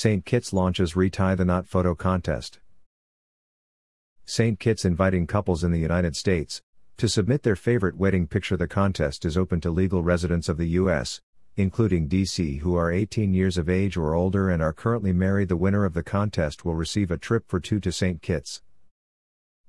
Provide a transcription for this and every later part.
St. Kitts launches Retie the Knot Photo Contest. St. Kitts inviting couples in the United States to submit their favorite wedding picture. The contest is open to legal residents of the U.S., including DC, who are 18 years of age or older and are currently married. The winner of the contest will receive a trip for two to St. Kitts.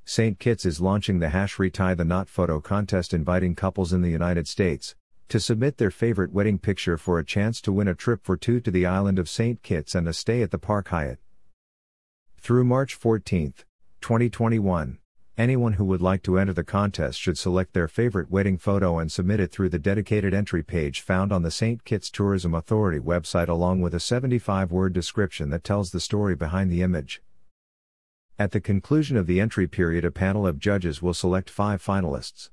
St. Kitts is launching the hash Retie the Knot photo contest inviting couples in the United States to submit their favorite wedding picture for a chance to win a trip for two to the island of St. Kitts and a stay at the Park Hyatt. Through March 14, 2021, anyone who would like to enter the contest should select their favorite wedding photo and submit it through the dedicated entry page found on the St. Kitts Tourism Authority website along with a 75 word description that tells the story behind the image. At the conclusion of the entry period, a panel of judges will select five finalists.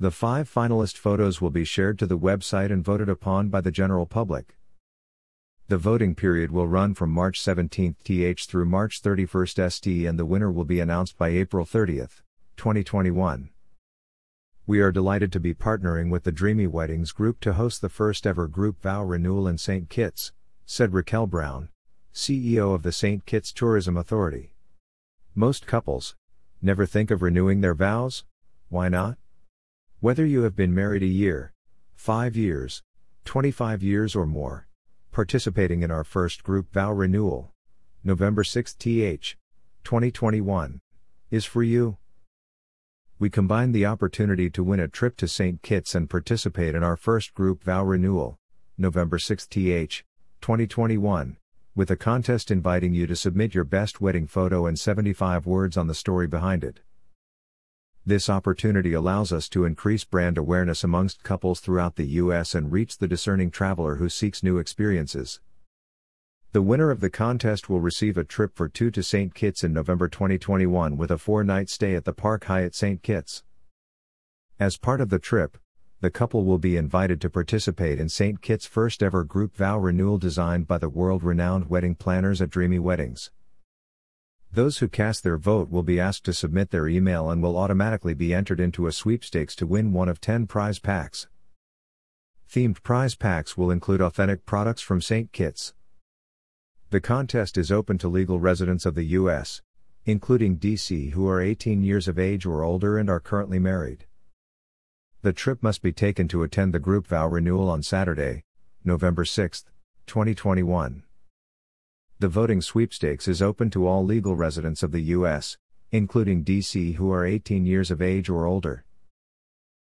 The five finalist photos will be shared to the website and voted upon by the general public. The voting period will run from March 17 th through March 31 st and the winner will be announced by April 30, 2021. We are delighted to be partnering with the Dreamy Weddings Group to host the first ever group vow renewal in St. Kitts, said Racquel Brown, CEO of the St. Kitts Tourism Authority. Most couples never think of renewing their vows? Why not? Whether you have been married a year, 5 years, 25 years or more, participating in our first group vow renewal, November 6 th, 2021, is for you. We combine the opportunity to win a trip to St. Kitts and participate in our first group vow renewal, November 6 th, 2021, with a contest inviting you to submit your best wedding photo and 75 words on the story behind it. This opportunity allows us to increase brand awareness amongst couples throughout the U.S. and reach the discerning traveler who seeks new experiences. The winner of the contest will receive a trip for two to St. Kitts in November 2021 with a four night stay at the Park Hyatt St. Kitts. As part of the trip, the couple will be invited to participate in St. Kitts' first ever group vow renewal designed by the world renowned wedding planners at Dreamy Weddings. Those who cast their vote will be asked to submit their email and will automatically be entered into a sweepstakes to win one of 10 prize packs. Themed prize packs will include authentic products from St. Kitts. The contest is open to legal residents of the U.S., including DC who are 18 years of age or older and are currently married. The trip must be taken to attend the group vow renewal on Saturday, November 6, 2021. The voting sweepstakes is open to all legal residents of the U.S., including DC who are 18 years of age or older.